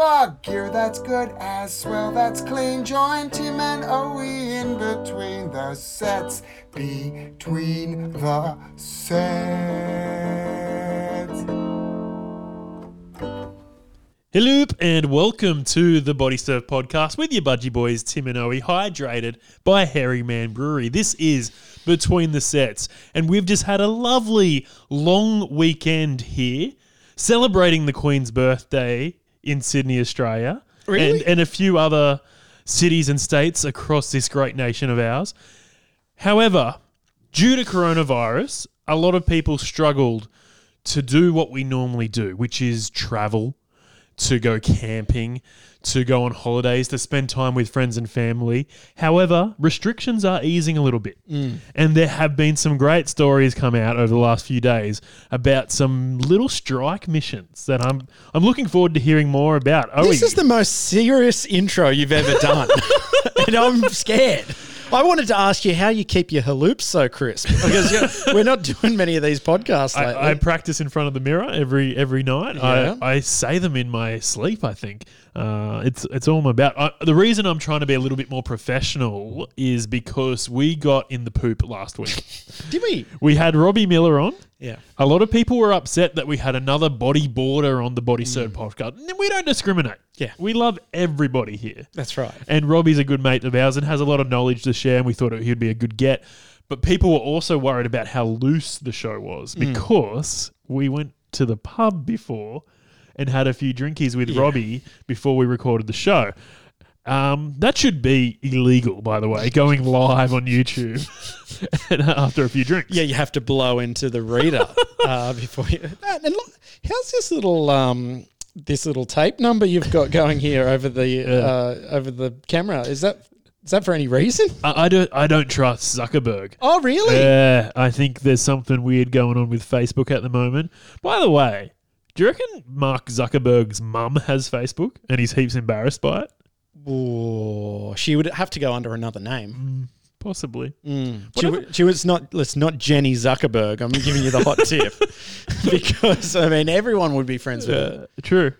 for gear that's good as swell, that's clean. Join Tim and Owe in between the sets, between the sets. Hello and welcome to the Body Surf Podcast with your budgie boys Tim and Oe, hydrated by Harry Man Brewery. This is Between the Sets, and we've just had a lovely long weekend here, celebrating the Queen's birthday in Sydney, Australia, Really? and, and a few other cities and states across this great nation of ours. However, due to coronavirus, a lot of people struggled to do what we normally do, which is travel, to go camping, to go on holidays, to spend time with friends and family. However, restrictions are easing a little bit. Mm. And there have been some great stories come out over the last few days about some little strike missions that I'm I'm looking forward to hearing more about. Oh, This is the most serious intro you've ever done. and I'm scared. I wanted to ask you how you keep your haloops so crisp because you we're not doing many of these podcasts lately. I, I practice in front of the mirror every every night. Yeah. I, I say them in my sleep. I think uh, it's it's all I'm about. I, the reason I'm trying to be a little bit more professional is because we got in the poop last week. Did we? we had Robbie Miller on. Yeah. A lot of people were upset that we had another bodyboarder on the Body Surf podcast. And We don't discriminate. Mm. Yeah. we love everybody here. That's right. And Robbie's a good mate of ours and has a lot of knowledge to share, and we thought he'd be a good get. But people were also worried about how loose the show was Hmm. because we went to the pub before and had a few drinkies with Robbie before we recorded the show. Um, that should be illegal, by the way, going live on YouTube after a few drinks. Yeah, you have to blow into the reader uh, before you. And look, how's this little um, this little tape number you've got going here over the uh, over the camera? Is that is that for any reason? I, I don't. I don't trust Zuckerberg. Oh, really? Yeah, I think there's something weird going on with Facebook at the moment. By the way, do you reckon Mark Zuckerberg's mum has Facebook and he's heaps embarrassed by it? Oh, she would have to go under another name. Possibly. She, wa- she was not. It's not Jenny Zuckerberg. I'm giving you the hot tip because I mean everyone would be friends with her. True.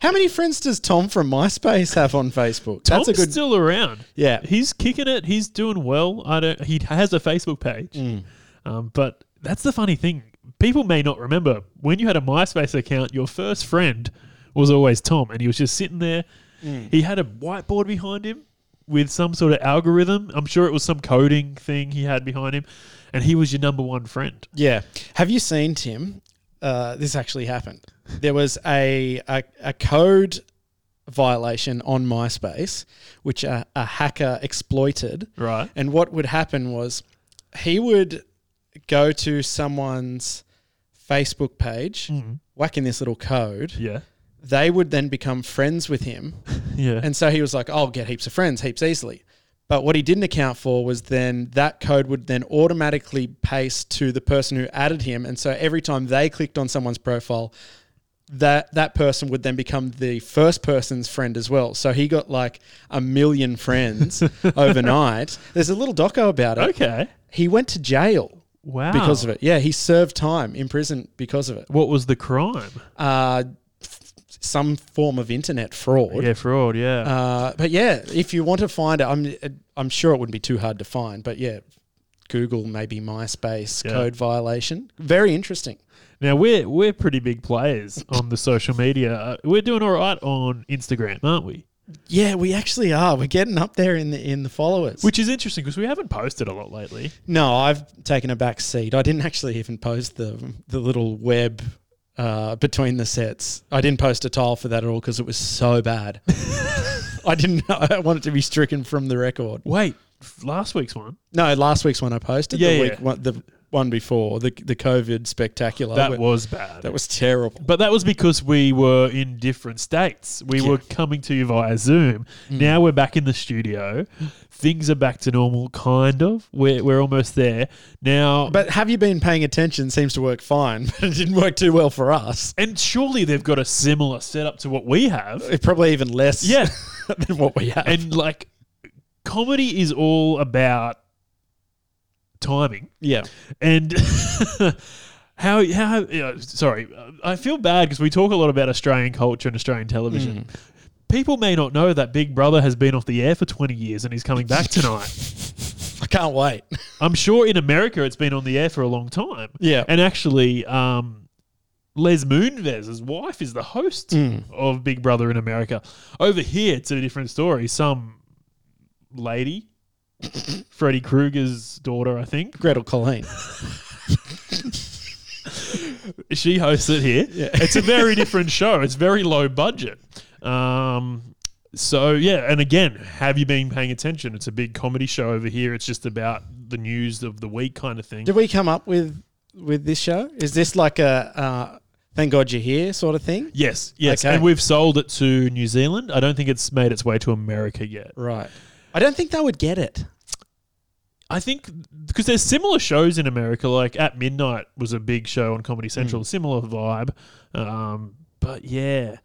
How many friends does Tom from MySpace have on Facebook? Tom's That's a good. still around. Yeah. he's kicking it. He's doing well. I don't. He has a Facebook page, Mm. um, but that's the funny thing. People may not remember when you had a MySpace account. Your first friend was always Tom, and he was just sitting there. Mm. He had a whiteboard behind him with some sort of algorithm. I'm sure it was some coding thing he had behind him, and he was your number one friend. Yeah. Have you seen Tim? Uh, this actually happened. There was a, a a code violation on MySpace, which a, a hacker exploited. Right. And what would happen was he would go to someone's Facebook page, whack in this little code. Yeah. They would then become friends with him. Yeah. And so he was like, I'll get heaps of friends heaps easily. But what he didn't account for was then that code would then automatically paste to the person who added him. And so every time they clicked on someone's profile, that that person would then become the first person's friend as well. So he got like a million friends overnight. There's a little doco about it. okay. He went to jail Wow. because of it. Yeah, he served time in prison because of it. What was the crime? Uh, some form of internet fraud. Yeah, fraud. Yeah. Uh, but yeah, if you want to find it, I'm I'm sure it wouldn't be too hard to find. But yeah, Google maybe MySpace Yeah. code violation. Very interesting. Now we're we're pretty big players on the social media. Uh, we're doing all right on Instagram, aren't we? Yeah, we actually are. We're getting up there in the in the followers. Which is interesting because we haven't posted a lot lately. no, I've taken a back seat. I didn't actually even post the the little web. Uh, between the sets, I didn't post a tile for that at all because it was so bad. I didn't. I wanted to be stricken from the record. Wait, last week's one. No, last week's one I posted. Yeah, the yeah. week one, the one before the the COVID spectacular. That where- was bad. that was terrible. but that was because we were in different states. We Yeah. were coming to you via Zoom. Now we're back in the studio. Things are back to normal, kind of. We're, we're almost there. Now, But have you been paying attention? Seems to work fine, but it didn't work too well for us. and surely they've got a similar setup to what we have. It probably even less Yeah. than what we have. and like, comedy is all about timing. yeah. And how how you know, sorry, I feel bad because we talk a lot about Australian culture and Australian television. Mm. People may not know that Big Brother has been off the air for 20 years and he's coming back tonight. I can't wait. I'm sure in America it's been on the air for a long time. Yeah. And actually, um, Les Moonves' wife is the host Hmm. of Big Brother in America. Over here, it's a different story. Some lady, Freddy Krueger's daughter, I think, Gretel Killeen. she hosts it here. Yeah. It's a very different show. It's very low budget. Um, so yeah, and again, have you been paying attention? It's a big comedy show over here. It's just about the news of the week kind of thing. Did we come up with with this show? Is this like a uh, thank God you're here sort of thing? Yes, yes, Okay. and we've sold it to New Zealand. I don't think it's made its way to America yet. Right. I don't think they would get it. I think because there's similar shows in America, like At Midnight was a big show on Comedy. Central, similar vibe. Um, but yeah,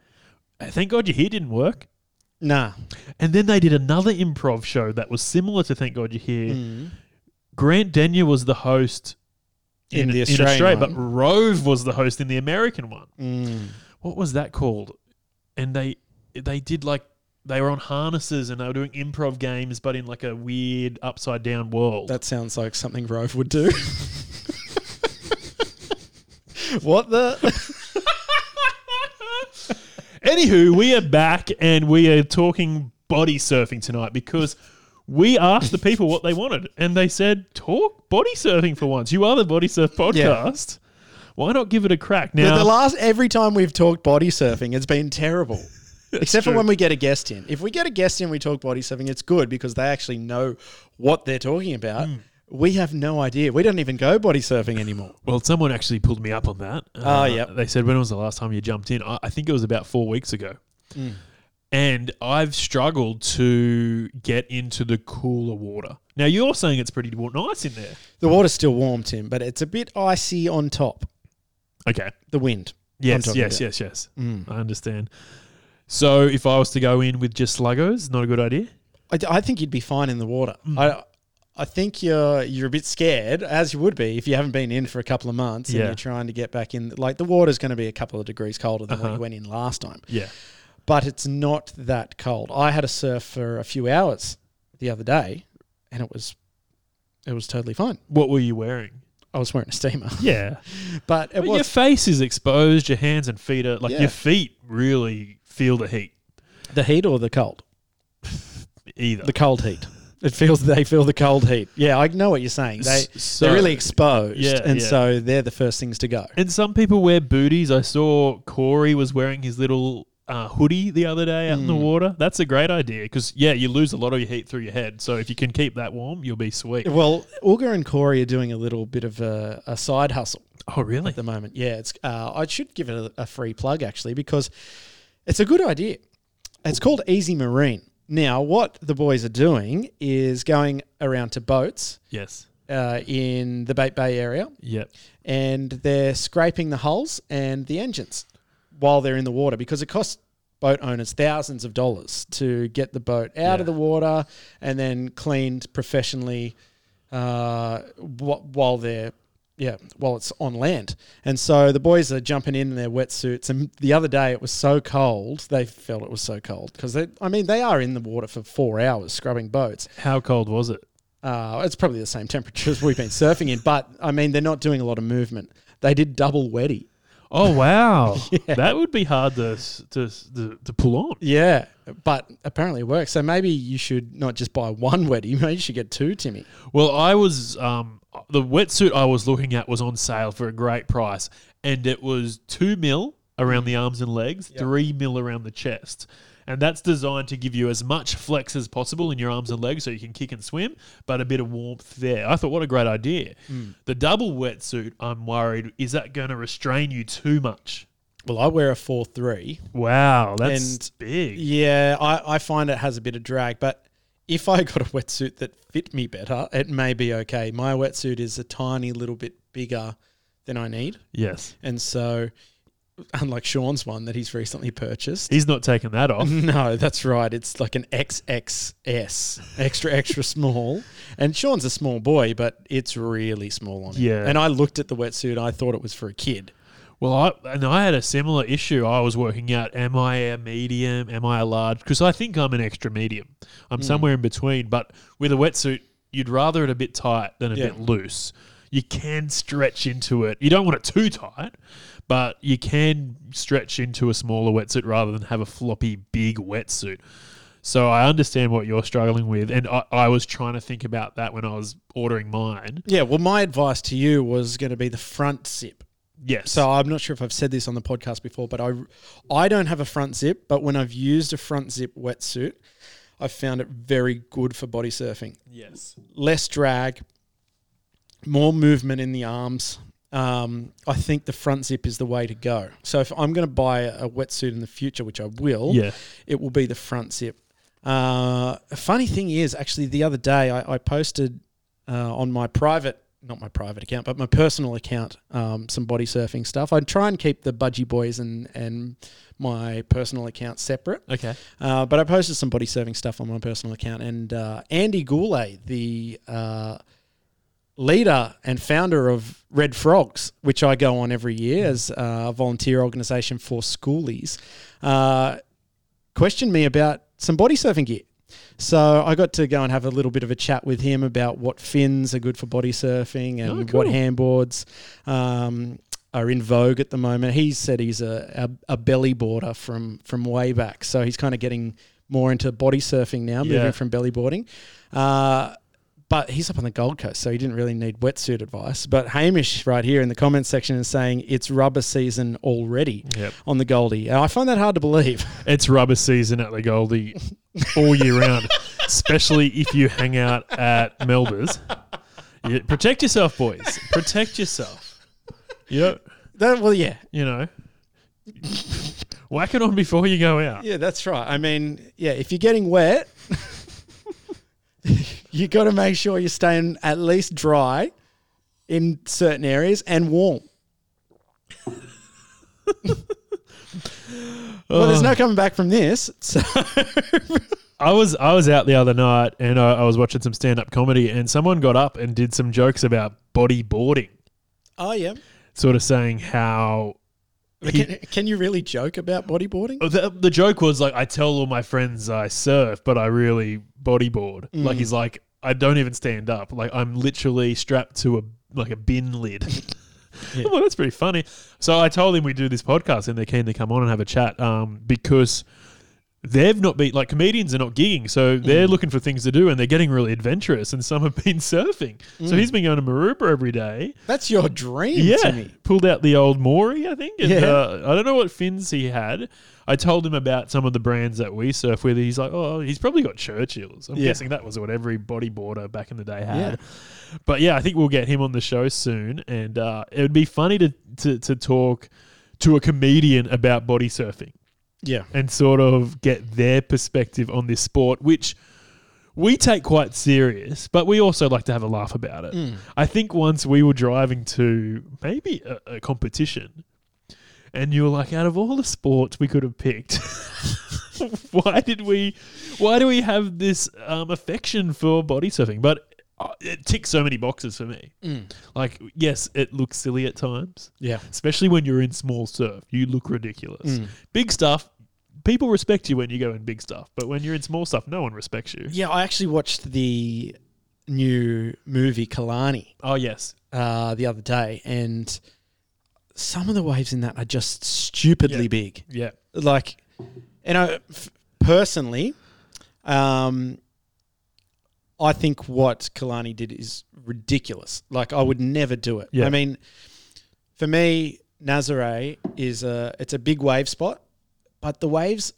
thank God you're here didn't work. Nah. And then they did another improv show that was similar to Thank God You're Here. Mm. Grant Denyer was the host In the Australian Australia, one. but Rove was the host in the American one. Mm. What was that called? And they they did like they were on harnesses and they were doing improv games, but in like a weird upside down world. That sounds like something Rove would do. what the? Anywho, we are back and we are talking body surfing tonight because we asked the people what they wanted and they said, talk body surfing for once. You are the Body Surf podcast. Why not give it a crack? Now, the last every time we've talked body surfing, it's been terrible. Except true. for when we get a guest in. If we get a guest in, we talk body surfing. It's good because they actually know what they're talking about. Hmm. We have no idea. We don't even go body surfing anymore. well, someone actually pulled me up on that. Uh, Oh, yep. They said, when was the last time you jumped in? I, I think it was about four weeks ago. Mm. And I've struggled to get into the cooler water. Now, you're saying it's pretty nice in there. The water's still warm, Tim, but it's a bit icy on top. Okay. The wind. I'm Yes, yes, yes, yes. Mm. I understand. So if I was to go in with just sluggos, not a good idea. I, I think you'd be fine in the water. Mm. I I think you're you're a bit scared, as you would be if you haven't been in for a couple of months and you're trying to get back in. Like the water's going to be a couple of degrees colder than when Uh-huh. you went in last time, Yeah. but it's not that cold. I had a surf for a few hours the other day, and it was it was totally fine. What were you wearing? I was wearing a steamer, Yeah. but it But your was face is exposed, your hands and feet are like Yeah. your feet really feel the heat. the heat or the cold. Either. The cold heat. It feels they feel the cold heat. Yeah, I know what you're saying. They so, they're really exposed, Yeah, and yeah. so they're the first things to go. and some people wear booties. I saw Corey was wearing his little uh, hoodie the other day out in the Mm. water. That's a great idea because yeah, you lose a lot of your heat through your head. So if you can keep that warm, you'll be sweet. Well, Uga and Corey are doing a little bit of a, a side hustle Oh really? at the moment. Yeah, it's. Uh, I should give it a, a free plug actually because it's a good idea. It's called Easy Marine. Now, what the boys are doing is going around to boats Yes. uh, in the Bate Bay area, Yep. and they're scraping the hulls and the engines while they're in the water because it costs boat owners thousands of dollars to get the boat out Yeah. of the water and then cleaned professionally uh, wh- while they're yeah while it's on land and so the boys are jumping in in their wetsuits and the other day it was so cold they felt it was so cold because they, i mean they are in the water for four hours scrubbing boats How cold was it? uh, it's probably the same temperature as we've been surfing in, but I mean, they're not doing a lot of movement. They did double wetty. Oh wow, that would be hard to, s- to s- to to pull on. Yeah, but apparently it works. So maybe you should not just buy one wetty, maybe you should get two, Timmy. Well, I was um the wetsuit I was looking at was on sale for a great price, and it was two mil around the arms and legs, three mil around the chest. And that's designed to give you as much flex as possible in your arms and legs so you can kick and swim, but a bit of warmth there. I thought, what a great idea. Hmm. The double wetsuit, I'm worried, is that going to restrain you too much? Well, I wear a 4 3. Wow, that's And- big. Yeah, I, I find it has a bit of drag, but if I got a wetsuit that fit me better, it may be okay. My wetsuit is a tiny little bit bigger than I need. Yes. And so, unlike Sean's one that he's recently purchased, He's not taking that off. No, that's right. It's like an XXS, extra, extra small. And Sean's a small boy, but it's really small on him. Yeah. And I looked at the wetsuit, I thought it was for a kid. Well, I and I had a similar issue. I was working out: am I a medium? Am I a large? Because I think I'm an extra medium. I'm Hmm. somewhere in between. But with a wetsuit, you'd rather it a bit tight than a Yeah. bit loose. You can stretch into it. You don't want it too tight, but you can stretch into a smaller wetsuit rather than have a floppy big wetsuit. So I understand what you're struggling with, and I, I was trying to think about that when I was ordering mine. Yeah, well, my advice to you was going to be the front zip. Yes. So I'm not sure if I've said this on the podcast before, but I I don't have a front zip, but when I've used a front zip wetsuit, I've found it very good for body surfing. yes. Less drag, more movement in the arms. Um, I think the front zip is the way to go. So if I'm going to buy a wetsuit in the future, which I will, Yeah. it will be the front zip. Uh, a funny thing is, actually, the other day I, I posted uh, on my private, not my private account, but my personal account, um, some body surfing stuff. I try and keep the Budgie Boys and and my personal account separate. Okay. Uh, but I posted some body surfing stuff on my personal account, and uh, Andy Gourley, the uh, leader and founder of Red Frogs, which I go on every year as a volunteer organisation for schoolies, uh, questioned me about some body surfing gear. So I got to go and have a little bit of a chat with him about what fins are good for body surfing and Oh, cool. what handboards um, are in vogue at the moment. He said he's a, a, a belly boarder from from way back, so he's kind of getting more into body surfing now, Yeah. moving from belly boarding. Uh, but he's up on the Gold Coast, so he didn't really need wetsuit advice. But Hamish, right here in the comments section, is saying it's rubber season already Yep. on the Goldie. And I find that hard to believe. It's rubber season at the Goldie all year round, especially if you hang out at Melba's. You, protect yourself, boys. Protect yourself. You know, That, well, yeah, you know, whack it on before you go out. yeah, that's right. I mean, yeah, if you're getting wet, you got to make sure you're staying at least dry in certain areas and warm. well, there's no coming back from this. So I was I was out the other night and I, I was watching some stand up comedy and someone got up and did some jokes about bodyboarding, Oh yeah. sort of saying how he- Can, can you really joke about bodyboarding? Oh, The, the joke was like, I tell all my friends I surf, but I really bodyboard. Like he's like, I don't even stand up. Like I'm literally strapped to a like a bin lid. Yeah. well, that's pretty funny. So I told him we do this podcast and they're keen to come on and have a chat um, because they've not been like comedians are not gigging, so they're looking for things to do and they're getting really adventurous. And some have been surfing. So he's been going to Maroubra every day. That's your dream, Yeah, pulled out the old Morey, I think. And, Yeah. uh, I don't know what fins he had. I told him about some of the brands that we surf with. He's like, oh, he's probably got Churchills. I'm Yeah. guessing that was what every bodyboarder back in the day had. Yeah. But yeah, I think we'll get him on the show soon, and uh, it would be funny to, to to talk to a comedian about body surfing Yeah. and sort of get their perspective on this sport, which we take quite serious, but we also like to have a laugh about it. Mm. I think once we were driving to maybe a, a competition, and you were like, out of all the sports we could have picked, why did we? Why do we have this um, affection for body surfing? But uh, it ticks so many boxes for me. Mm. Like, yes, it looks silly at times, Yeah. especially when you're in small surf. You look ridiculous. Mm. Big stuff, people respect you when you go in big stuff, but when you're in small stuff, no one respects you. Yeah, I actually watched the new movie Kalani Oh yes, uh, the other day, and some of the waves in that are just stupidly Yeah. big. yeah, Like, you know, f- personally, um, I think what Kalani did is ridiculous. Like, I would never do it. Yeah. I mean, for me, Nazare is a it's a big wave spot, but the waves,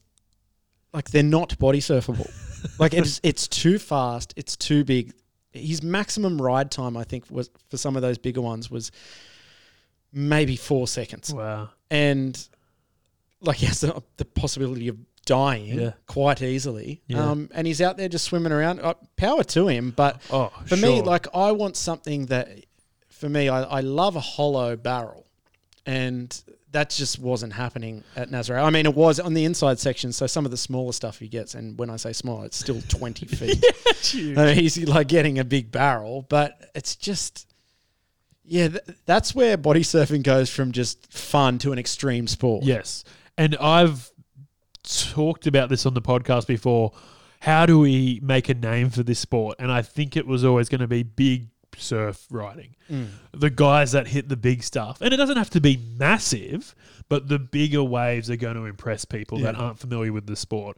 like, they're not body surfable. like, it's it's too fast. It's too big. His maximum ride time, I think, was for some of those bigger ones was maybe four seconds wow, and like he has the, the possibility of dying Yeah. quite easily. Yeah. Um, and he's out there just swimming around. Uh, power to him, but oh for me, like I want something that, for me, I, I love a hollow barrel, and that just wasn't happening at Nazareth. I mean, it was on the inside section, so some of the smaller stuff he gets, and when I say small, it's still twenty feet. Huge. I mean, he's like getting a big barrel, but it's just, Yeah, th- that's where body surfing goes from just fun to an extreme sport. Yes. And I've talked about this on the podcast before. How do we make a name for this sport? And I think it was always going to be big surf riding. Mm. The guys that hit the big stuff. And it doesn't have to be massive, but the bigger waves are going to impress people that aren't familiar with the sport.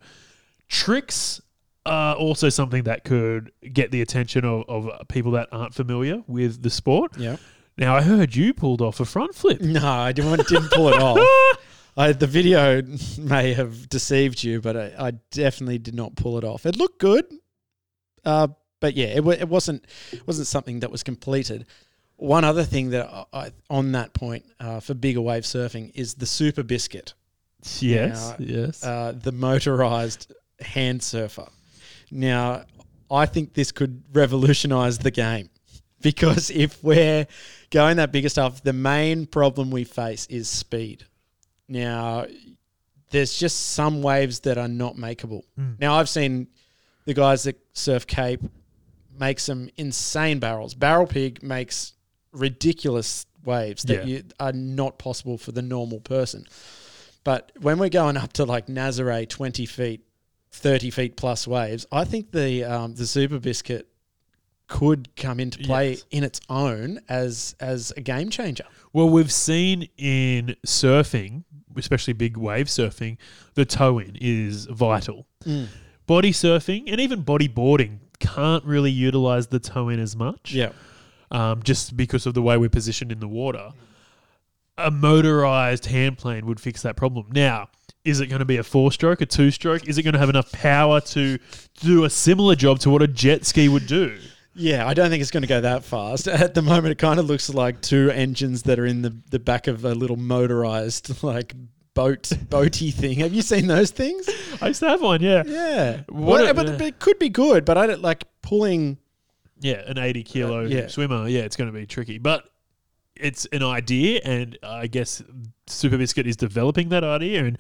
Tricks are also something that could get the attention of, of people that aren't familiar with the sport. Yeah. Now, I heard you pulled off a front flip. No, I didn't, didn't pull it off. I, the video may have deceived you, but I, I definitely did not pull it off. It looked good, uh, but yeah, it, it wasn't it wasn't something that was completed. One other thing that I, I, on that point uh, for bigger wave surfing is the Super Biscuit, Yes, Yeah. yes. uh, the motorized hand surfer. Now, I think this could revolutionize the game because if we're going that bigger stuff, the main problem we face is speed. Now, there's just some waves that are not makeable. Mm. Now, I've seen the guys that surf Cape make some insane barrels. Barrel Pig makes ridiculous waves that Yeah. you, are not possible for the normal person. But when we're going up to like Nazare, 20 feet, 30 feet plus waves, I think the um, the Super Biscuit could come into play Yes. in its own as as a game changer. Well, we've seen in surfing, especially big wave surfing, the toe in is vital. Body surfing and even body boarding can't really utilize the toe in as much. Yeah. um, just because of the way we're positioned in the water. A motorized hand plane would fix that problem. Now, is it going to be a four stroke, a two stroke? Is it going to have enough power to do a similar job to what a jet ski would do? Yeah, I don't think it's going to go that fast. At the moment, it kind of looks like two engines that are in the, the back of a little motorized like boat boaty thing. Have you seen those things? I used to have one, yeah. Yeah, What a- but, but it could be good. But I don't like pulling. Yeah, an 80 kilo Uh, yeah. swimmer. Yeah, it's going to be tricky. But it's an idea, and I guess Super Biscuit is developing that idea. And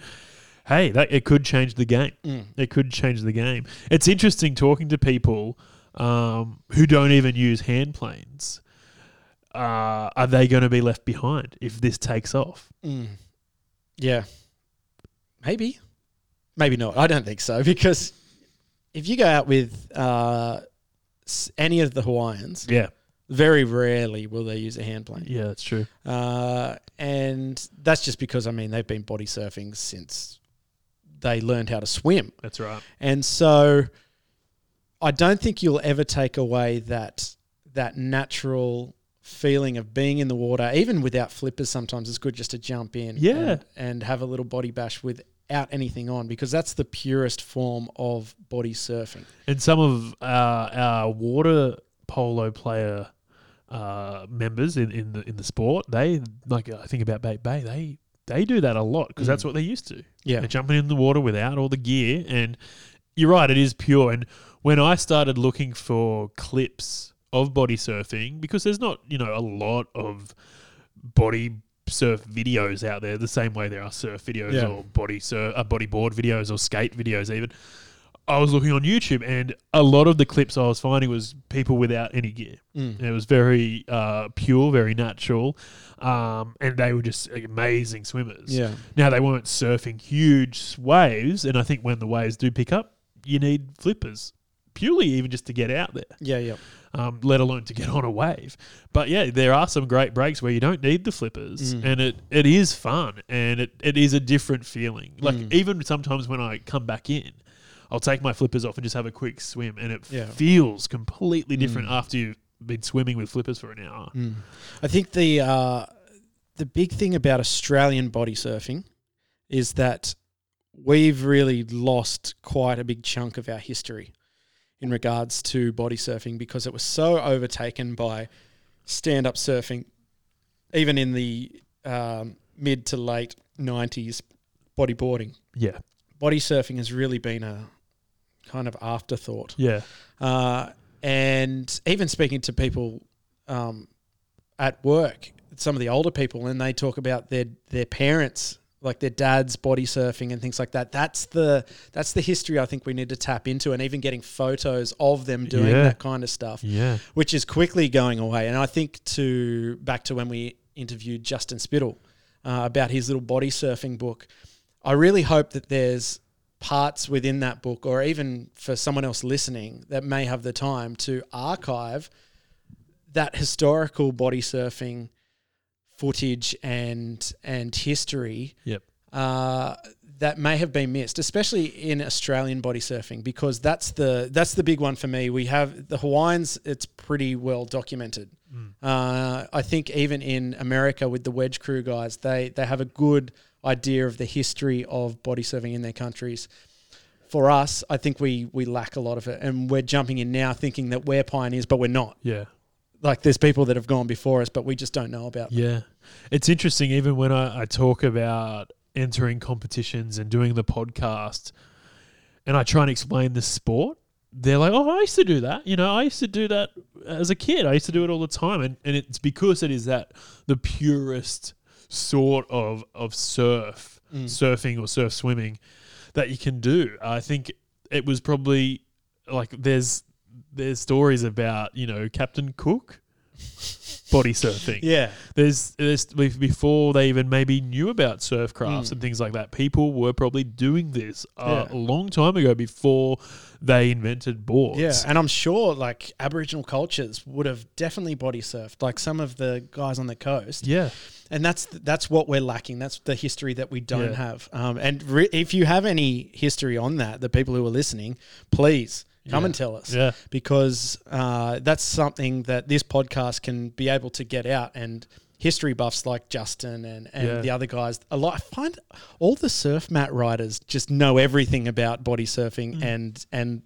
hey, that it could change the game. Mm. It could change the game. It's interesting talking to people um, who don't even use hand planes. Uh, are they going to be left behind if this takes off? Mm. Yeah, maybe, maybe not. I don't think so because if you go out with uh, any of the Hawaiians, Yeah, very rarely will they use a hand plane. yeah, that's true. Uh, and that's just because I mean they've been body surfing since they learned how to swim, That's right. and so I don't think you'll ever take away that that natural feeling of being in the water, even without flippers. Sometimes it's good just to jump in, Yeah. and, and have a little body bash without anything on, because that's the purest form of body surfing. And some of our, our water polo player uh, members in, in the in the sport, they like I think about Bate Bay, they they do that a lot because that's Mm. what they're used to. Yeah, They're jumping in the water without all the gear, and you're right, it is pure. And when I started looking for clips of body surfing, because there's not you know a lot of body surf videos out there the same way there are surf videos Yeah. or body surf, uh, body board videos or skate videos even. I was looking on YouTube, and a lot of the clips I was finding was people without any gear. Mm. It was very uh, pure, very natural, um, and they were just amazing swimmers. yeah, Now they weren't surfing huge waves, and I think when the waves do pick up, you need flippers purely even just to get out there, yeah, yeah. um, let alone to get on a wave. But yeah, there are some great breaks where you don't need the flippers, Mm. and it, it is fun and it, it is a different feeling. Like Mm. even sometimes when I come back in, I'll take my flippers off and just have a quick swim, and it Yeah. feels completely different Mm. after you've been swimming with flippers for an hour. Mm. I think the uh, the big thing about Australian body surfing is that we've really lost quite a big chunk of our history in regards to body surfing because it was so overtaken by stand up surfing, even in the um, mid to late nineties. Bodyboarding, Yeah, body surfing has really been a kind of afterthought. yeah, Uh, and even speaking to people um, at work, some of the older people, and they talk about their their parents like their dad's body surfing and things like that. That's the that's the history I think we need to tap into, and even getting photos of them doing Yeah. that kind of stuff, Yeah. which is quickly going away. And I think to back to when we interviewed Justin Spittle uh, about his little body surfing book, I really hope that there's parts within that book, or even for someone else listening that may have the time to archive that historical body surfing footage and and history Yep. uh, that may have been missed, especially in Australian body surfing, because that's the that's the big one for me. We have the Hawaiians; it's pretty well documented. Uh, I think even in America with the Wedge Crew guys, they they have a good idea of the history of body surfing in their countries. For us, I think we we lack a lot of it, and we're jumping in now thinking that we're pioneers, but we're not. Yeah. Like there's people that have gone before us, but we just don't know about. them. Yeah. It's interesting, even when I, I talk about entering competitions and doing the podcast, and I try and explain the sport, they're like, oh, I used to do that. You know, I used to do that as a kid. I used to do it all the time. And, and it's because it is that the purest sort of, of surf, mm. surfing or surf swimming that you can do. I think it was probably like there's there's stories about, you know, Captain Cook body surfing. Yeah, There's, there's before they even maybe knew about surf crafts Mm. and things like that. People were probably doing this uh, Yeah. a long time ago before they invented boards. Yeah, and I'm sure like Aboriginal cultures would have definitely body surfed, like some of the guys on the coast. yeah, And that's that's what we're lacking. That's the history that we don't Yeah. have. Um, and re- if you have any history on that, the people who are listening, please come Yeah. and tell us. Yeah. because uh, that's something that this podcast can be able to get out and. History buffs like Justin and, and Yeah. the other guys, a lot. I find all the surf mat riders just know everything about body surfing Mm. and and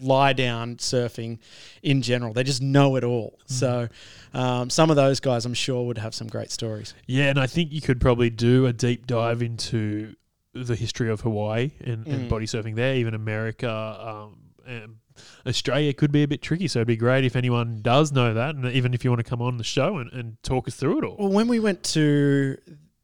lie down surfing in general. They just know it all. Mm. So um, some of those guys, I'm sure, would have some great stories. yeah, and I think you could probably do a deep dive into the history of Hawaii and, and Mm. body surfing there, even America. Um, and Australia could be a bit tricky, so it'd be great if anyone does know that, and even if you want to come on the show and, and talk us through it all. Well, when we went to,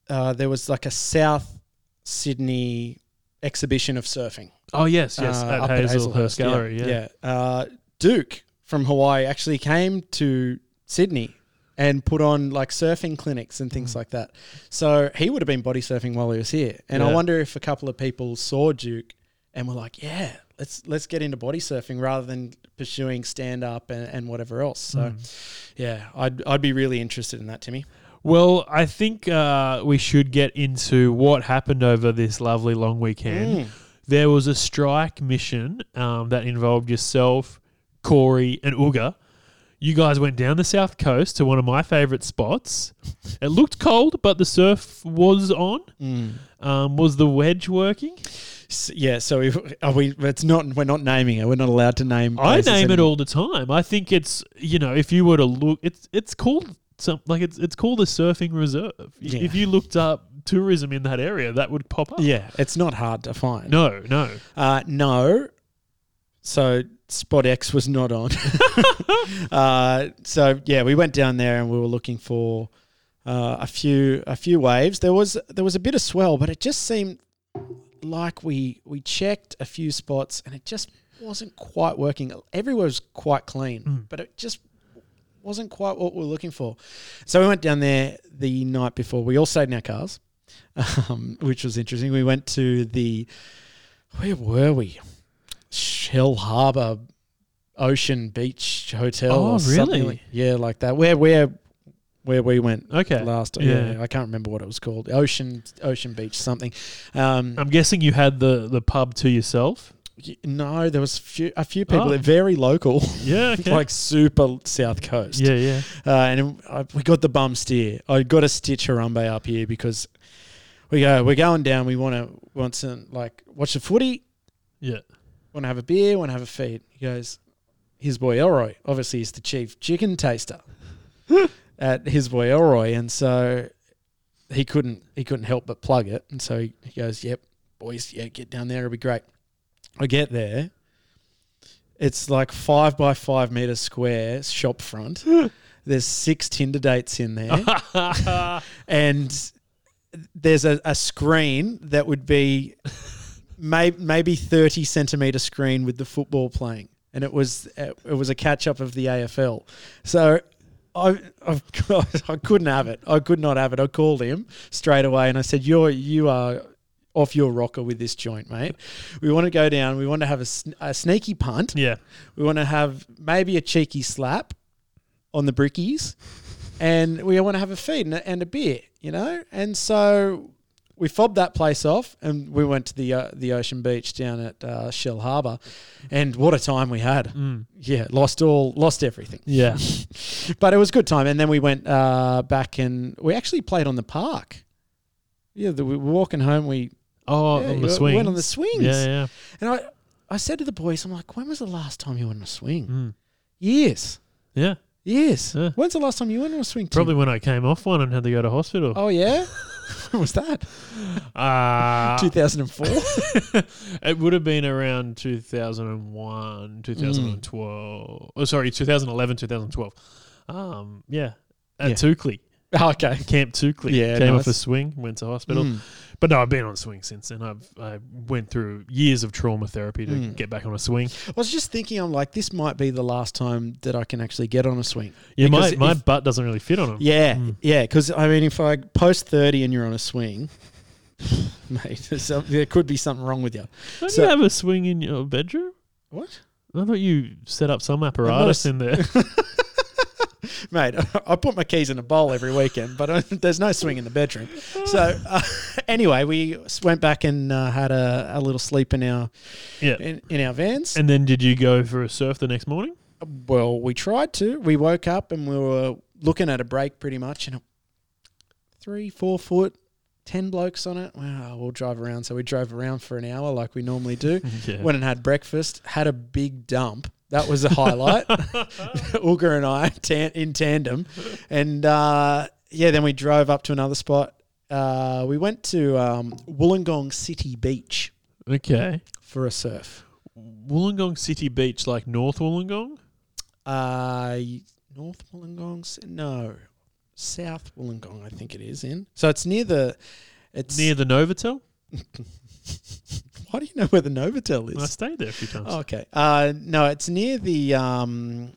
uh, there was like a South Sydney exhibition of surfing. Oh yes, yes, uh, at up Hazelhurst Gallery. Yeah, yeah. Uh, Duke from Hawaii actually came to Sydney and put on like surfing clinics and things like that. So he would have been body surfing while he was here. And I wonder if a couple of people saw Duke and were like, "Yeah, let's let's get into body surfing rather than pursuing stand up and, and whatever else." So yeah, I'd I'd be really interested in that, Timmy. Well, I think uh, we should get into what happened over this lovely long weekend. Mm. There was a strike mission um, that involved yourself, Corey, and Uga. You guys went down the south coast to one of my favourite spots. It looked cold, but the surf was on. Um, was the wedge working? Yeah, so if, are we? It's not. We're not naming it. We're not allowed to name. I name it all the time. I think it's you know if you were to look, it's it's called some like it's it's called the surfing reserve. Yeah. If you looked up tourism in that area, that would pop up. Yeah, it's not hard to find. No, no. Uh, no. So Spot X was not on. uh, so yeah, we went down there and we were looking for uh, a few a few waves. There was there was a bit of swell, but it just seemed like we we checked a few spots and it just wasn't quite working. Everywhere was quite clean, but it just wasn't quite what we were looking for. So we went down there the night before. We all stayed in our cars, um, which was interesting. We went to the where were we? Shell Harbour Ocean Beach Hotel. Oh, or something really? like- yeah, like that. Where where where we went Okay. last. Yeah. Yeah. I can't remember what it was called. Ocean Ocean Beach something. Um, I'm guessing you had the the pub to yourself. no, there was few, a few people. Oh. that very local, Yeah. Okay. like super south coast. yeah, yeah. Uh, and I, we got the bum steer. I got to stitch Harambe up here because we go. We're going down. We want to want to like watch the footy. Yeah. Want to have a beer. Want to have a feed. He goes. His boy Elroy. Obviously, he's the chief chicken taster at his boy Elroy, and so he couldn't he couldn't help but plug it. And so he, he goes, "Yep, boys, yeah, get down there. It'll be great." I get there. It's like five by five meter square shop front. There's six Tinder dates in there, and there's a, a screen that would be may, maybe 30 centimeter screen with the football playing. And it was it was a catch up of the AFL. So I I've, I couldn't have it. I could not have it. I called him straight away and I said, "You're you are off your rocker with this joint, mate. We want to go down. We want to have a, sn- a sneaky punt. Yeah. We want to have maybe a cheeky slap on the brickies, and we want to have a feed and a, and a beer, you know. And so we fobbed that place off, and we went to the uh, the ocean beach down at uh, Shell Harbour, and what a time we had! Mm. Yeah, lost all, lost everything, Yeah. but it was a good time. And then we went uh, back and we actually played on the park. Yeah, the, we were walking home. We Oh, yeah, on we the swing. went on the swings. Yeah, yeah. And I, I said to the boys, I'm like, when was the last time you went on a swing? Mm. Years. Yeah. Years. Yeah. When's the last time you went on a swing? Tim? Probably when I came off one and had to go to hospital. Oh, yeah? when was that? Ah. 2004? it would have been around 2001, 2012. Oh, sorry, 2011, 2012. Um, yeah. At Yeah. Tukli. okay. Camp Tukli. Yeah, Came off a swing, went to hospital. Mm. But no, I've been on a swing since then. I've I went through years of trauma therapy to Mm. get back on a swing. I was just thinking, I'm like, this might be the last time that I can actually get on a swing. Yeah, my, Because my if- butt doesn't really fit on them. Yeah, Mm. yeah. Because I mean, if I post 30 and you're on a swing, mate, there could be something wrong with you. Don't So- you have a swing in your bedroom? What? I thought you set up some apparatus in there. Mate, I put my keys in a bowl every weekend, but uh, there's no swing in the bedroom. So, uh, anyway, we went back and uh, had a, a little sleep in our yeah. in, in our vans. And then did you go for a surf the next morning? well, we tried to. We woke up and we were looking at a break pretty much, and a three, four foot, ten blokes on it. Wow, we'll drive around. So we drove around for an hour like we normally do. Yeah. Went and had breakfast. Had a big dump. That was a highlight. Uga and I tan- in tandem, and uh, yeah, then we drove up to another spot. Uh, we went to um, Wollongong City Beach okay. for a surf. Wollongong City Beach, like North Wollongong? Uh, North Wollongong? S- No, South Wollongong. I think it is in. So it's near the. It's Near the Novotel? Why do you know where the Novotel is? I stayed there a few times. Okay. Uh, no, it's near the um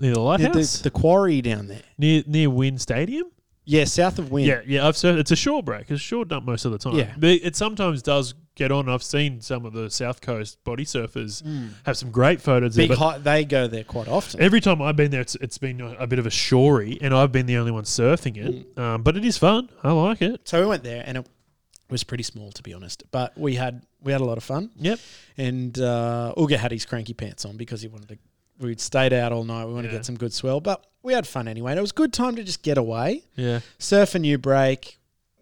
Near the near lighthouse? the, the quarry down there. near near WIN Stadium? Yeah, south of WIN. Yeah, yeah. I've surfed. It's a shore break. It's a shore dump most of the time. Yeah. But it sometimes does get on. I've seen some of the South Coast body surfers Mm. have some great photos Big there. But high, they go there quite often. every time I've been there, it's, it's been a, a bit of a shorey, and I've been the only one surfing it. Mm. Um, but it is fun. I like it. So we went there, and it was pretty small to be honest, but we had we had a lot of fun. Yep. And uh, Uga had his cranky pants on because he wanted to. We'd stayed out all night. We wanted to Yeah. get some good swell, but we had fun anyway. And it was a good time to just get away, Yeah. surf a new break.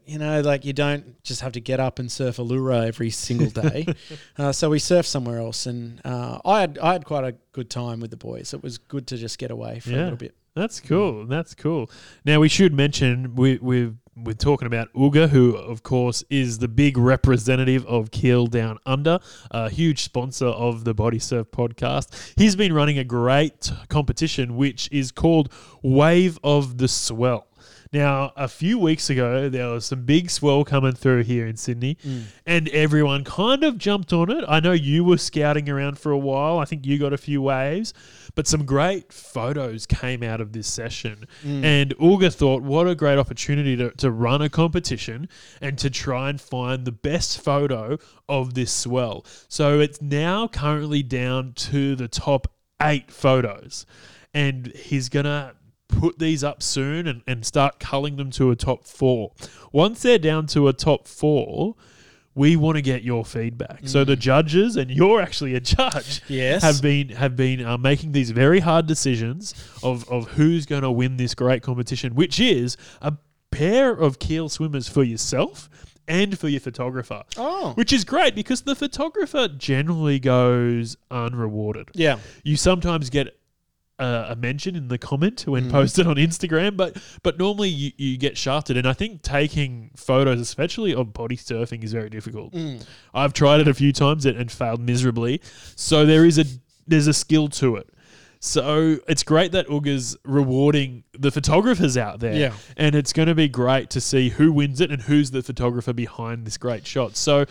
You know, like you don't just have to get up and surf Elouera every single day. uh, so we surfed somewhere else, and uh, I had I had quite a good time with the boys. It was good to just get away for a Yeah. little bit. That's cool. That's cool. Now we should mention we we've we're talking about Uga, who of course is the big representative of Keel Down Under, a huge sponsor of the Body Surf podcast. He's been running a great competition which is called Wave of the Swell. Now, a few weeks ago, there was some big swell coming through here in Sydney, mm. and everyone kind of jumped on it. I know you were scouting around for a while. I think you got a few waves, but some great photos came out of this session. Mm. And Uga thought, what a great opportunity to, to run a competition and to try and find the best photo of this swell. So it's now currently down to the top eight photos. And he's going to put these up soon and, and start culling them to a top four. Once they're down to a top four, we want to get your feedback. So the judges, and you're actually a judge, Yes. have been have been uh, making these very hard decisions of of who's going to win this great competition, which is a pair of keel swimmers for yourself and for your photographer. Oh. Which is great because the photographer generally goes unrewarded Yeah. you sometimes get a, a mention in the comment Mm. when posted on Instagram, but but normally you, you get shafted. And I think taking photos, especially of body surfing, is very difficult. Mm. I've tried it a few times and, and failed miserably. So there is a there's a skill to it. So it's great that Uga's rewarding the photographers out there. Yeah. And it's going to be great to see who wins it and who's the photographer behind this great shot. So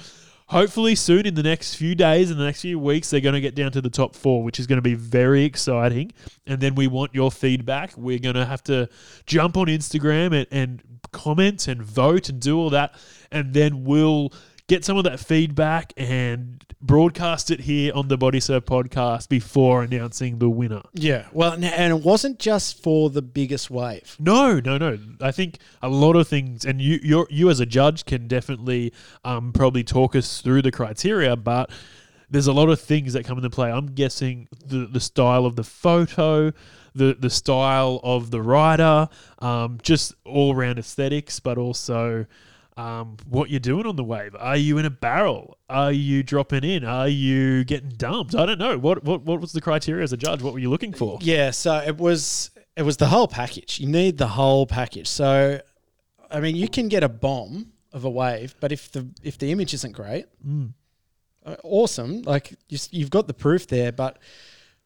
hopefully soon in the next few days, in the next few weeks, they're going to get down to the top four, which is going to be very exciting. And then we want your feedback. We're going to have to jump on Instagram and, and comment and vote and do all that. And then we'll get some of that feedback and broadcast it here on the Body Surf podcast before announcing the winner. Yeah. Well, and- and it wasn't just for the biggest wave. No, no, no. I think a lot of things, and you, you, you as a judge can definitely um, probably talk us through the criteria, but there's a lot of things that come into play. I'm guessing the the style of the photo, the the style of the rider, um, just all round aesthetics, but also. Um, what you're doing on the wave? Are you in a barrel? Are you dropping in? Are you getting dumped? I don't know. What what what was the criteria as a judge? What were you looking for? Yeah. So it was it was the whole package. You need the whole package. So, I mean, you can get a bomb of a wave, but if the if the image isn't great, uh, awesome. Like you, you've got the proof there, but.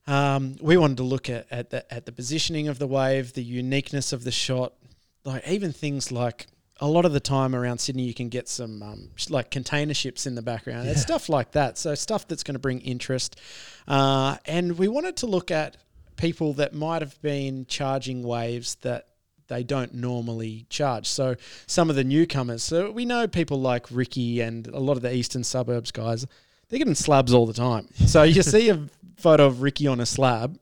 Um, we wanted to look at, at the at the positioning of the wave, the uniqueness of the shot, like even things like a lot of the time around Sydney, you can get some um, like container ships in the background. It's stuff like that. So stuff that's going to bring interest. Uh, and we wanted to look at people that might have been charging waves that they don't normally charge. So some of the newcomers. So we know people like Ricky and a lot of the eastern suburbs guys. They're getting slabs all the time. So you see a photo of Ricky on a slab.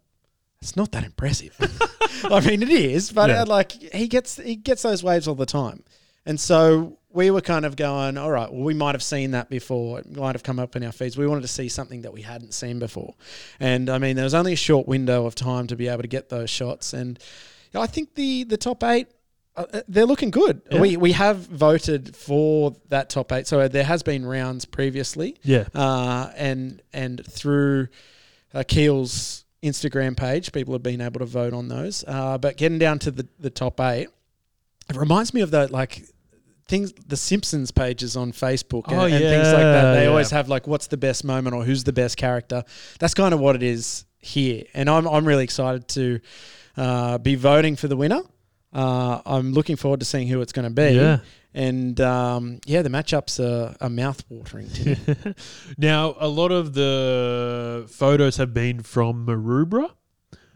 It's not that impressive. I mean, it is, but Yeah. uh, like he gets he gets those waves all the time, and so we were kind of going, all right, well, we might have seen that before. It might have come up in our feeds. We wanted to see something that we hadn't seen before, and I mean, there was only a short window of time to be able to get those shots, and I think the the top eight. Uh, uh, they're looking good. Yeah. We we have voted for that top eight, so there has been rounds previously Yeah. uh, and and through uh, Keel's Instagram page, people have been able to vote on those. Uh, but getting down to the, the top eight, it reminds me of that like things the Simpsons pages on Facebook and, Oh, and things like that. They yeah. always have like what's the best moment or who's the best character. That's kind of what it is here, and I'm I'm really excited to uh, be voting for the winner. Uh, I'm looking forward to seeing who it's going to be. Yeah. And um, yeah, the matchups are, are mouth watering. now, a lot of the photos have been from Maroubra.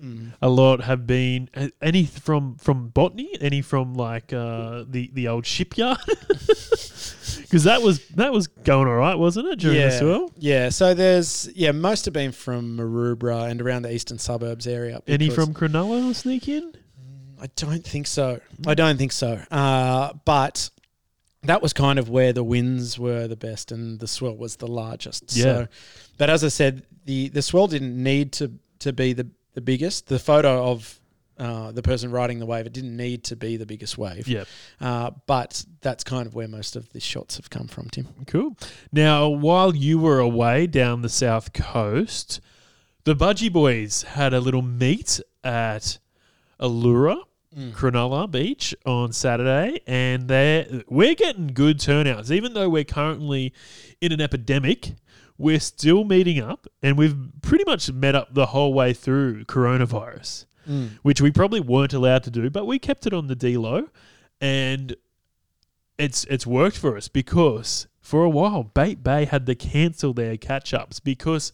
Mm. A lot have been any from from botany, any from like uh, the the old shipyard, because that was that was going all right, wasn't it during the swell? Yeah, so there's yeah, most have been from Maroubra and around the eastern suburbs area. Any from Cronulla sneak in? I don't think so. I don't think so. Uh, but that was kind of where the winds were the best and the swell was the largest. Yeah. So, but as I said, the the swell didn't need to to be the the biggest. The photo of uh, the person riding the wave, it didn't need to be the biggest wave. Yeah, Uh, but that's kind of where most of the shots have come from, Tim. cool. Now, while you were away down the south coast, the Budgie Boys had a little meet at Elouera. Cronulla Beach on Saturday, and they we're getting good turnouts. Even though we're currently in an epidemic, we're still meeting up, and we've pretty much met up the whole way through coronavirus, which we probably weren't allowed to do, but we kept it on the D low, and it's it's worked for us because for a while Bate Bay had to cancel their catch ups because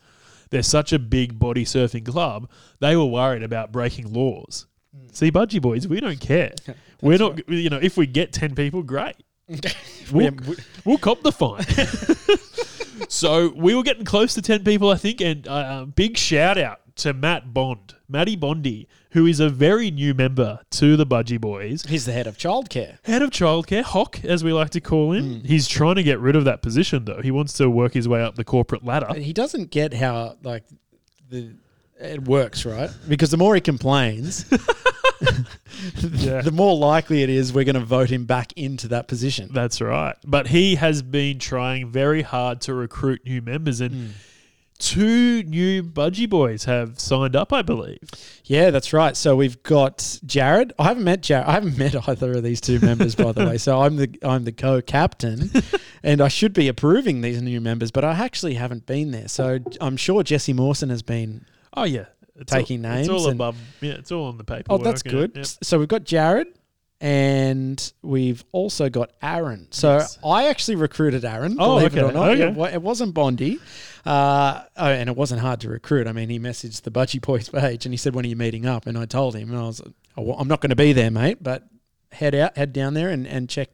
they're such a big body surfing club. They were worried about breaking laws. See, Budgie boys, we don't care. we're not, you know, if we get ten people, great. We'll, we'll cop the fine. so we were getting close to 10 people, I think. And uh, uh, big shout out to Matt Bond, Matty Bondy, who is a very new member to the Budgie Boys. He's the head of childcare. Head of childcare, Hock, as we like to call him. He's trying to get rid of that position, though. He wants to work his way up the corporate ladder. He doesn't get how like the it works, right? Because the more he complains, Yeah. the more likely it is we're going to vote him back into that position. That's right. But he has been trying very hard to recruit new members, and hmm. two new Budgie Boys have signed up, I believe. Yeah, that's right. So we've got Jared. I haven't met Jared. I haven't met either of these two members, by the way. So I'm the I'm the co-captain, and I should be approving these new members, but I actually haven't been there. So I'm sure Jesse Mawson has been. Oh yeah, It's taking all, names. It's all and- above. Yeah, it's all on the paper. oh, that's good. So we've got Jared. And we've also got Aaron. So Yes. I actually recruited Aaron. Oh, believe it or okay, not. okay. It, it wasn't Bondi, uh, oh, and it wasn't hard to recruit. I mean, he messaged the Budgie Boys page and he said, "When are you meeting up?" And I told him, and I was, oh, "I'm not going to be there, mate, but head out, head down there, and, and check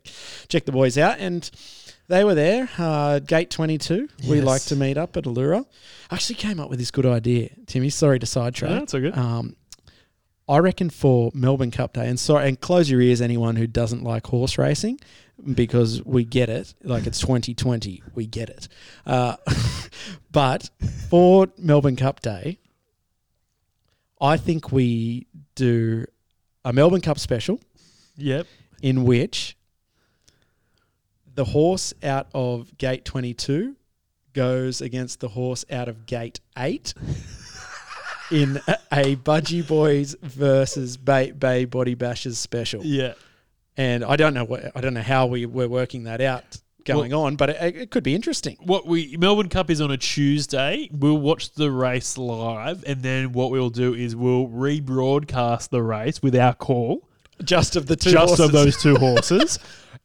check the boys out." And they were there, uh, gate 22. We like to meet up at Elouera. I actually came up with this good idea, Timmy. Sorry to sidetrack. No, that's all good. Um, I reckon for Melbourne Cup Day, and sorry, and close your ears, anyone who doesn't like horse racing, because we get it. Like it's 2020, we get it. Uh, but for Melbourne Cup Day, I think we do a Melbourne Cup special Yep. in which the horse out of gate 22 goes against the horse out of gate 8 in a, a Budgie Boys versus Bay, Bay Body Bashers special. Yeah. And I don't know what I don't know how we were working that out going on, but it, it could be interesting. What we Melbourne Cup is on a Tuesday. We'll watch the race live, and then what we'll do is we'll rebroadcast the race with our call, Just of the two just horses. of those two horses,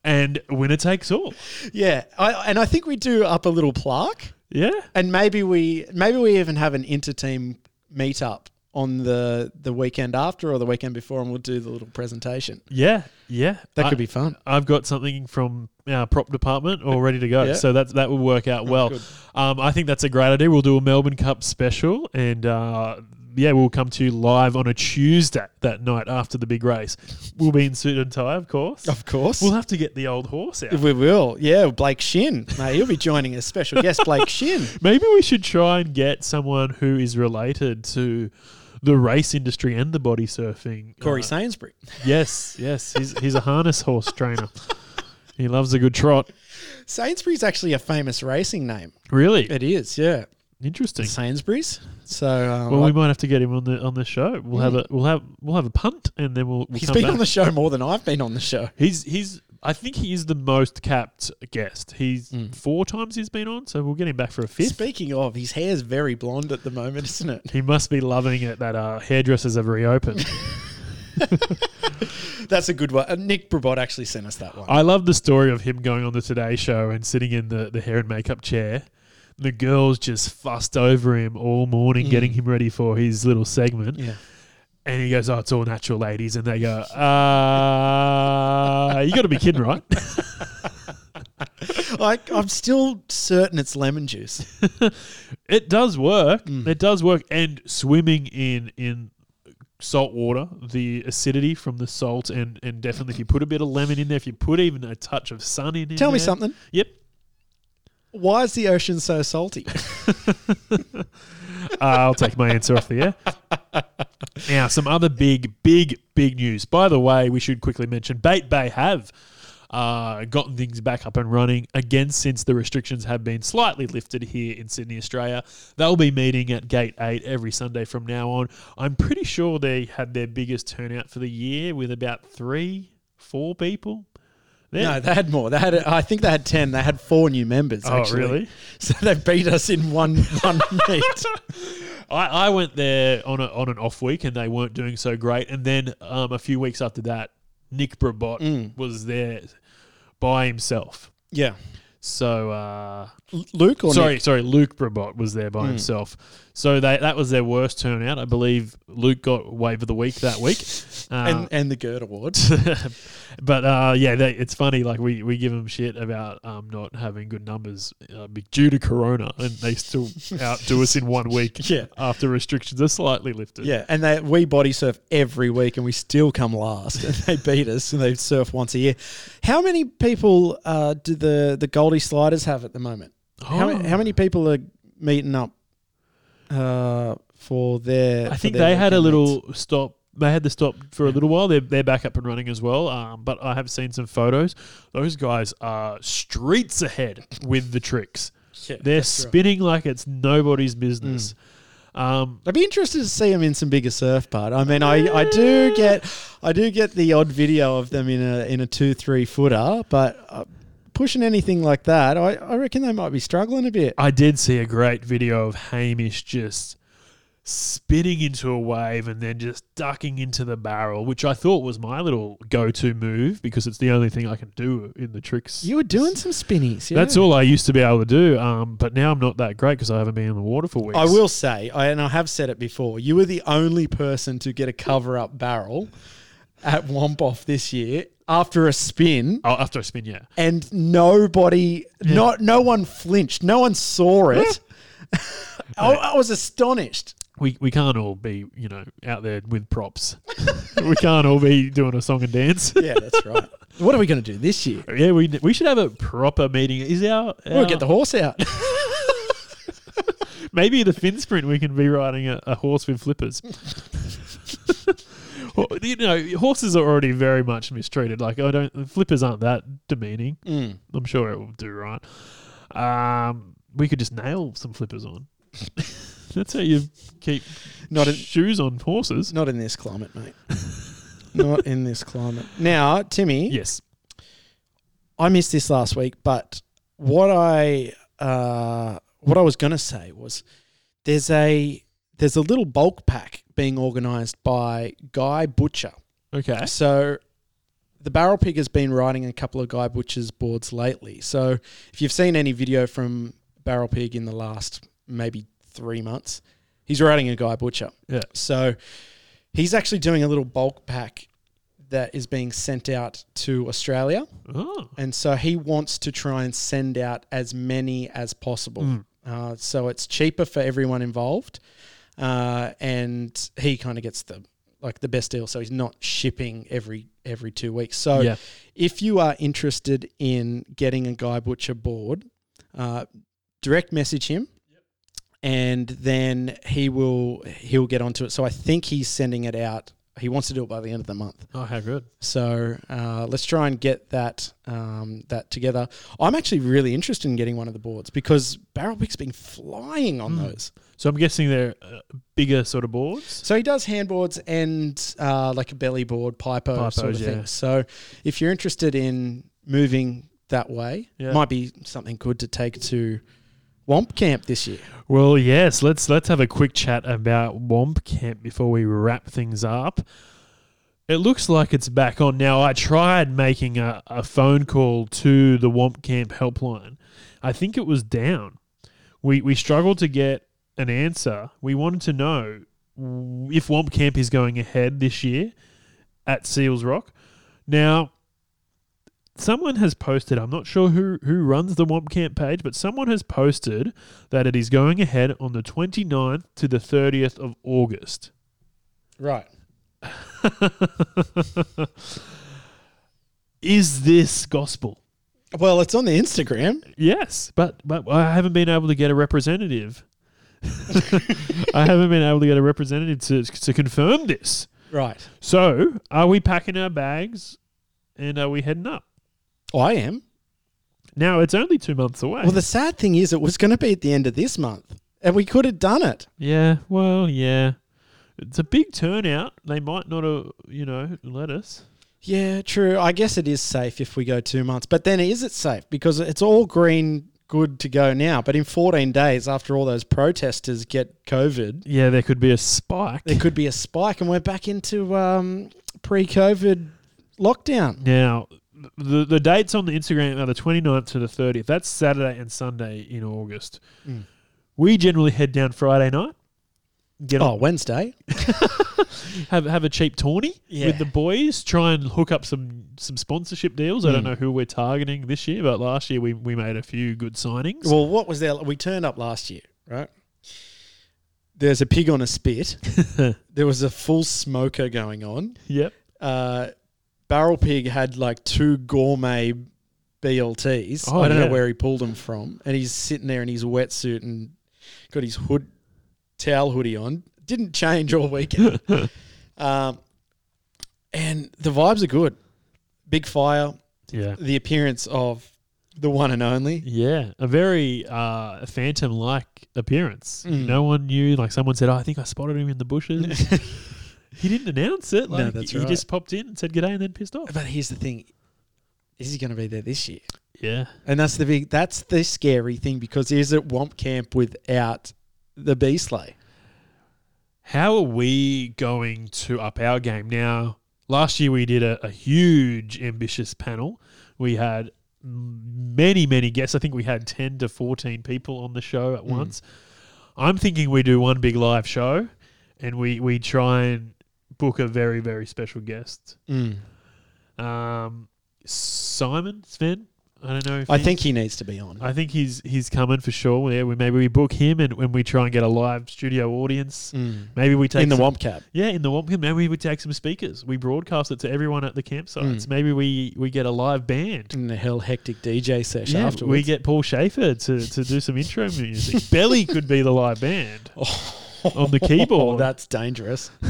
and winner takes all. Yeah. I, and I think we do up a little plaque. Yeah. And maybe we maybe we even have an inter-team meetup on the the weekend after or the weekend before, and we'll do the little presentation. Yeah. Yeah. That I- could be fun. I've got something from our prop department all ready to go, Yeah. so that that will work out well. good. Um, I think that's a great idea. We'll do a Melbourne Cup special, and uh, yeah, we'll come to you live on a Tuesday that night after the big race. We'll be in suit and tie, of course. Of course. We'll have to get the old horse out. we will. Yeah, Blake Shinn. Mate, he'll be joining us. Special guest Blake Shinn. Maybe we should try and get someone who is related to the race industry and the body surfing. Corey Uh, Sainsbury. yes, yes, he's he's a harness horse trainer. He loves a good trot. Sainsbury's actually a famous racing name. Really It is, yeah. Interesting. Sainsbury's. So um, Well, we might have to get him on the on the show. We'll have a we'll have we'll have a punt, and then we'll, we'll he's been back. on the show more than I've been on the show. he's he's I think he is the most capped guest. He's four times he's been on, so we'll get him back for a fifth. Speaking of, his hair's very blonde at the moment, isn't it? He must be loving it that uh, hairdressers have reopened. That's a good one. Uh, Nick Brabot actually sent us that one. I love the story of him going on the Today Show and sitting in the, the hair and makeup chair. The girls just fussed over him all morning, getting him ready for his little segment. yeah. And he goes, "Oh, it's all natural, ladies." And they go, "Uh, you got to be kidding, right?" I, I'm still certain it's lemon juice. It does work. Mm. It does work. And swimming in in salt water, the acidity from the salt, and and definitely if you put a bit of lemon in there, if you put even a touch of sun in, in Tell me there- something. Yep. Why is the ocean so salty? Uh, I'll take my answer off the air. Now, some other big, big, big news. By the way, we should quickly mention Bate Bay have uh, gotten things back up and running again since the restrictions have been slightly lifted here in Sydney, Australia. They'll be meeting at Gate 8 every Sunday from now on. I'm pretty sure they had their biggest turnout for the year with about three, four people. No, they had more. They had. I think they had ten. They had four new members. Oh, actually. really? So they beat us in one one meet. I, I went there on a, on an off week and they weren't doing so great. And then um, a few weeks after that, Nick Brabot Mm. was there by himself. Yeah, So uh, Luke or sorry, Nick? sorry, Luke Brabot was there by Mm. himself. So they, that was their worst turnout. I believe Luke got wave of the week that week. Uh, and and the Gerd Award. but uh, yeah, they, it's funny. Like we, we give them shit about um, not having good numbers uh, due to Corona, and they still outdo us in one week. Yeah. after restrictions are slightly lifted. Yeah, and they we body surf every week, and we still come last. And they beat us, and they surf once a year. How many people uh, do the the Goldie Sliders have at the moment? How, Oh. many, how many people are meeting up uh, for their? I for think their they had a little meets? stop. They had to stop for a little while. They're, they're back up and running as well. Um, but I have seen some photos. Those guys are streets ahead with the tricks. Yeah, They're that's right. spinning like it's nobody's business. Um, I'd be interested to see them in some bigger surf part. I mean, I, I do get I do get the odd video of them in a in a two three footer, but uh, pushing anything like that, I, I reckon they might be struggling a bit. I did see a great video of Hamish just spinning into a wave and then just ducking into the barrel, which I thought was my little go-to move because it's the only thing I can do in the tricks. You were doing some spinnies. Yeah. That's all I used to be able to do. Um, but now I'm not that great because I haven't been in the water for weeks. I will say, I, and I have said it before, you were the only person to get a cover up barrel at Womp Off this year after a spin. Oh, after a spin, yeah. and nobody, not no one flinched, no one saw it. I, I was astonished. We we can't all be you know out there with props. we can't all be doing a song and dance. Yeah, that's right. what are we going to do this year? Yeah, we we should have a proper meeting. Is our, We'll get the horse out. maybe the fin sprint we can be riding a, a horse with flippers. You know, horses are already very much mistreated. Like I don't, flippers aren't that demeaning. Mm. I'm sure it will do right. Um, we could just nail some flippers on. That's how you keep Not in, shoes on horses. not in this climate, mate. not in this climate. Now, Timmy, Yes. I missed this last week, but what I uh, what I was going to say was there's a there's a little bulk pack being organised by Guy Butcher. Okay. So the Barrel Pig has been riding a couple of Guy Butcher's boards lately. So if you've seen any video from Barrel Pig in the last maybe three months, he's riding a Guy Butcher. Yeah. So he's actually doing a little bulk pack that is being sent out to Australia. Oh. And so he wants to try and send out as many as possible. Mm. Uh, so it's cheaper for everyone involved. Uh, and he kind of gets the like the best deal. So he's not shipping every every two weeks. So yeah. if you are interested in getting a Guy Butcher board, uh, direct message him, and then he will he'll get onto it. So I think he's sending it out. He wants to do it by the end of the month. Oh, how good. So uh, let's try and get that um, that together. I'm actually really interested in getting one of the boards because Barrel Pig's been flying on Mm. those. So I'm guessing they're uh, bigger sort of boards. So he does handboards and uh, like a belly board, paipo sort of Paipos, thing. So if you're interested in moving that way, Yeah. might be something good to take to Womp Camp this year. Well, yes. Let's let's have a quick chat about Womp Camp before we wrap things up. It looks like it's back on now. I tried making a, a phone call to the Womp Camp helpline. I think it was down. We we struggled to get an answer. We wanted to know if Womp Camp is going ahead this year at Seal Rocks. Now, someone has posted, I'm not sure who, who runs the Womp Camp page, but someone has posted that it is going ahead on the 29th to the 30th of August. Right. is this gospel? Well, it's on the Instagram. Yes, but but I haven't been able to get a representative. I haven't been able to get a representative to to confirm this. Right. So, are we packing our bags and are we heading up? Oh, I am. Now, it's only 2 months away. Well, the sad thing is, it was going to be at the end of this month, and we could have done it. yeah, well, yeah. It's a big turnout. They might not have, you know, let us. Yeah, true. I guess it is safe if we go two months, but then is it safe because it's all green, good to go now? But in 14 days, after all those protesters get COVID, Yeah, there could be a spike. there could be a spike, and we're back into um, pre-COVID lockdown. Now, the the dates on the Instagram are the 29th to the 30th. That's Saturday and Sunday in August. Mm. We generally head down Friday night. Get Oh, on, Wednesday. have have a cheap tawny Yeah. with the boys. Try and hook up some some sponsorship deals. I don't Mm. know who we're targeting this year, but last year we, we made a few good signings. Well, what was there? We turned up last year, right? There's a pig on a spit. there was a full smoker going on. yep. uh, Barrel Pig had like two gourmet BLTs. Oh, I don't yeah. know where he pulled them from. And he's sitting there in his wetsuit and got his hood towel hoodie on. Didn't change all weekend. um, and the vibes are good. Big fire. Yeah. The appearance of the one and only. Yeah, a very uh, phantom-like appearance. Mm. No one knew. Like someone said, oh, "I think I spotted him in the bushes." he didn't announce it. No, Like, that's he right. just popped in and said "g'day" and then pissed off. But here's the thing: is he going to be there this year? Yeah, And that's the big. That's the scary thing because is it Womp Camp without the bee sleigh? How are we going to up our game now? Last year we did a, a huge, ambitious panel. We had many, many guests. I think we had 10 to 14 people on the show at once. I'm thinking we do one big live show and we, we try and book a very, very special guest. Mm. Um, Simon, Sven, I don't know. If I think he needs to be on. I think he's he's coming for sure. Yeah, we, maybe we book him and when we try and get a live studio audience. Mm. Maybe we take In the some- Womp Cab. Yeah, in the Wampum. Maybe we take some speakers. We broadcast it to everyone at the campsites. Mm. Maybe we, we get a live band. In the hell hectic DJ session Yeah, afterwards. we get Paul Shaffer to, to do some intro music. Belly could be the live band on the Oh, keyboard. that's dangerous.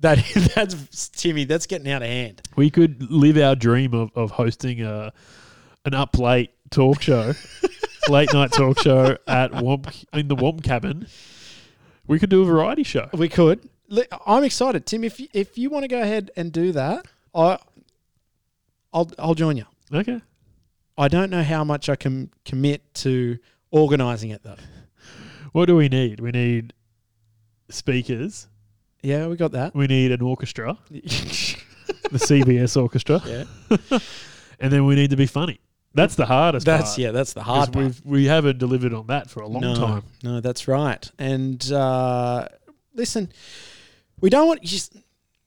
that that's Timmy. That's getting out of hand. we could live our dream of, of hosting a an up late talk show, late night talk show at Womp in the Womp cabin. We could do a variety show. We could. I'm excited, Tim. If you, if you want to go ahead and do that, I I'll I'll join you. Okay. I don't know how much I can commit to organising it though. What do we need? We need speakers. Yeah, we got that. We need an orchestra, the CBS orchestra, yeah, and then we need to be funny. That's the hardest. that's part, yeah, that's the hard part. We've, we haven't delivered on that for a long no, time. No, that's right. And uh, listen, we don't want you just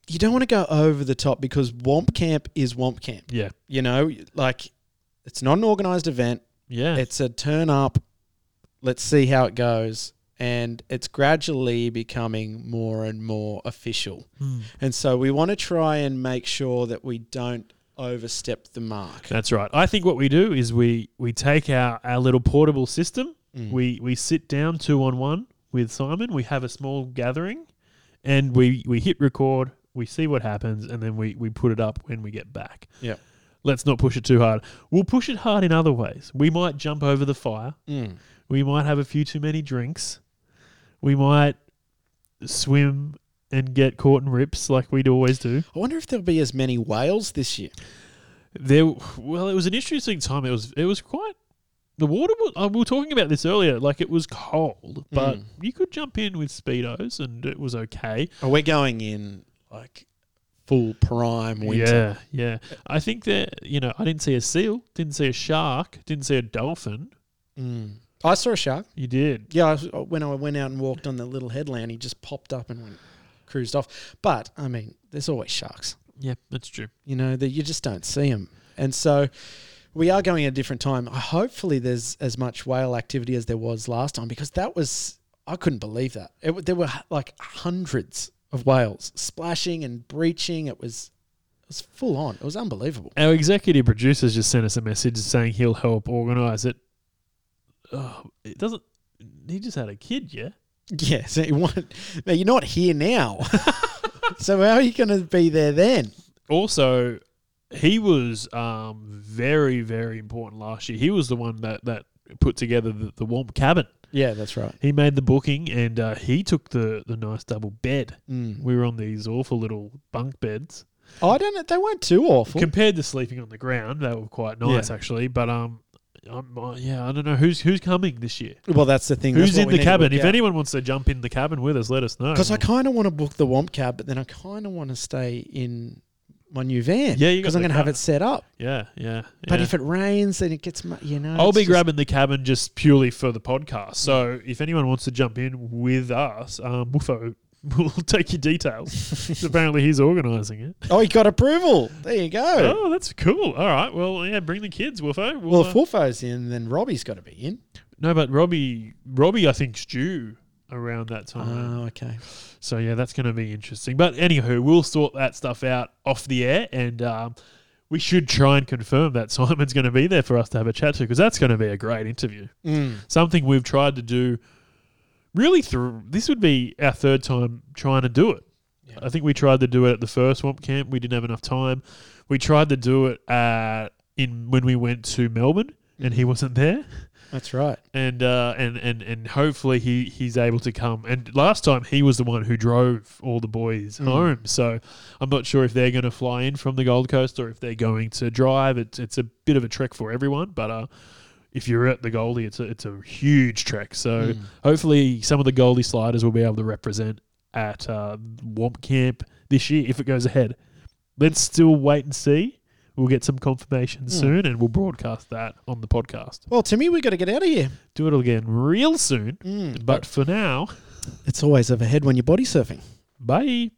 you don't want to go over the top because Womp Camp is Womp Camp. Yeah. You know, like it's not an organized event. Yeah. It's a turn up. Let's see how it goes. And it's gradually becoming more and more official. Hmm. And so we want to try and make sure that we don't overstep the mark. That's right. I think what we do is we we take our, our little portable system. Mm. We we sit down two on one with Simon. We have a small gathering, and we we hit record. We see what happens, and then we we put it up when we get back. Yep. Let's not push it too hard. We'll push it hard in other ways. We might jump over the fire. Mm. We might have a few too many drinks. We might swim and get caught in rips like we'd always do. I wonder if there'll be as many whales this year. There, well, it was an interesting time. It was, it was quite. The water was. Uh, we were talking about this earlier. Like it was cold, but Mm. you could jump in with speedos, and it was okay. Oh, we're going in like full prime winter. Yeah, yeah. I think that you know, I didn't see a seal, didn't see a shark, didn't see a dolphin. Mm. I saw a shark. You did. Yeah, I was, when I went out and walked on the little headland, he just popped up and went cruised off. But I mean, there's always sharks. Yeah, that's true. You know that you just don't see them, and so we are going at a different time. I hopefully, there's as much whale activity as there was last time because that was I couldn't believe that. It, there were like hundreds of whales splashing and breaching. It was it was full on. It was unbelievable. Our executive producers just sent us a message saying he'll help organise it. Oh, it doesn't. He just had a kid, yeah. Yeah, so you want, now you're not here now. so how are you going to be there then? also he was um, very very important last year he was the one that that put together the, the warm cabin Yeah, that's right. he made the booking and uh, he took the the nice double bed Mm. we were on these awful little bunk beds Oh, I don't know. They weren't too awful. compared to sleeping on the ground they were quite nice Yeah. actually but um Uh, yeah, I don't know who's who's coming this year. well, that's the thing. Who's in the cabin? If anyone wants to jump in the cabin with us, let us know. because I kind of want to book the Womp cab, but then I kind of want to stay in my new van. Yeah, because I'm going to have it set up. yeah, yeah. But yeah. if it rains, then it gets mu- you know. I'll be grabbing the cabin just purely for the podcast. So if anyone wants to jump in with us, um, Woofo will take your details. Apparently he's organising it. Oh, he got approval. There you go. Oh, that's cool. All right. Well, yeah, bring the kids, Woofo. We'll, well, uh, if Wolfo's in, then Robbie's got to be in. no, but Robbie, Robbie, I think's due around that time. Oh, okay. So yeah, that's going to be interesting. But anywho, we'll sort that stuff out off the air, and um, we should try and confirm that Simon's going to be there for us to have a chat to, because that's going to be a great interview. Mm. something we've tried to do really through this would be our third time trying to do it. Yeah. i think we tried to do it at the first Womp Camp. We didn't have enough time. We tried to do it at in when we went to melbourne and he wasn't there. That's right. and uh and and and hopefully he he's able to come. And last time he was the one who drove all the boys Mm. home. So i'm not sure if they're going to fly in from the gold coast or if they're going to drive. It's it's a bit of a trek for everyone but uh if you're at the Goldie, it's a, it's a huge trek. So Mm. hopefully some of the Goldie sliders will be able to represent at uh, Womp Camp this year if it goes ahead. Let's still wait and see. We'll get some confirmation Hmm. soon, and we'll broadcast that on the podcast. Well, Timmy, we got to get out of here. Do it again real soon. Mm, But for now, it's always overhead when you're body surfing. bye.